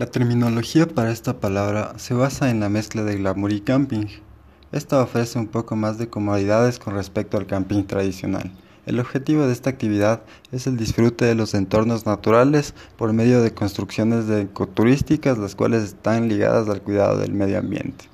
La terminología para esta palabra se basa en la mezcla de glamour y camping. Esta ofrece un poco más de comodidades con respecto al camping tradicional. El objetivo de esta actividad es el disfrute de los entornos naturales por medio de construcciones de ecoturísticas las cuales están ligadas al cuidado del medio ambiente.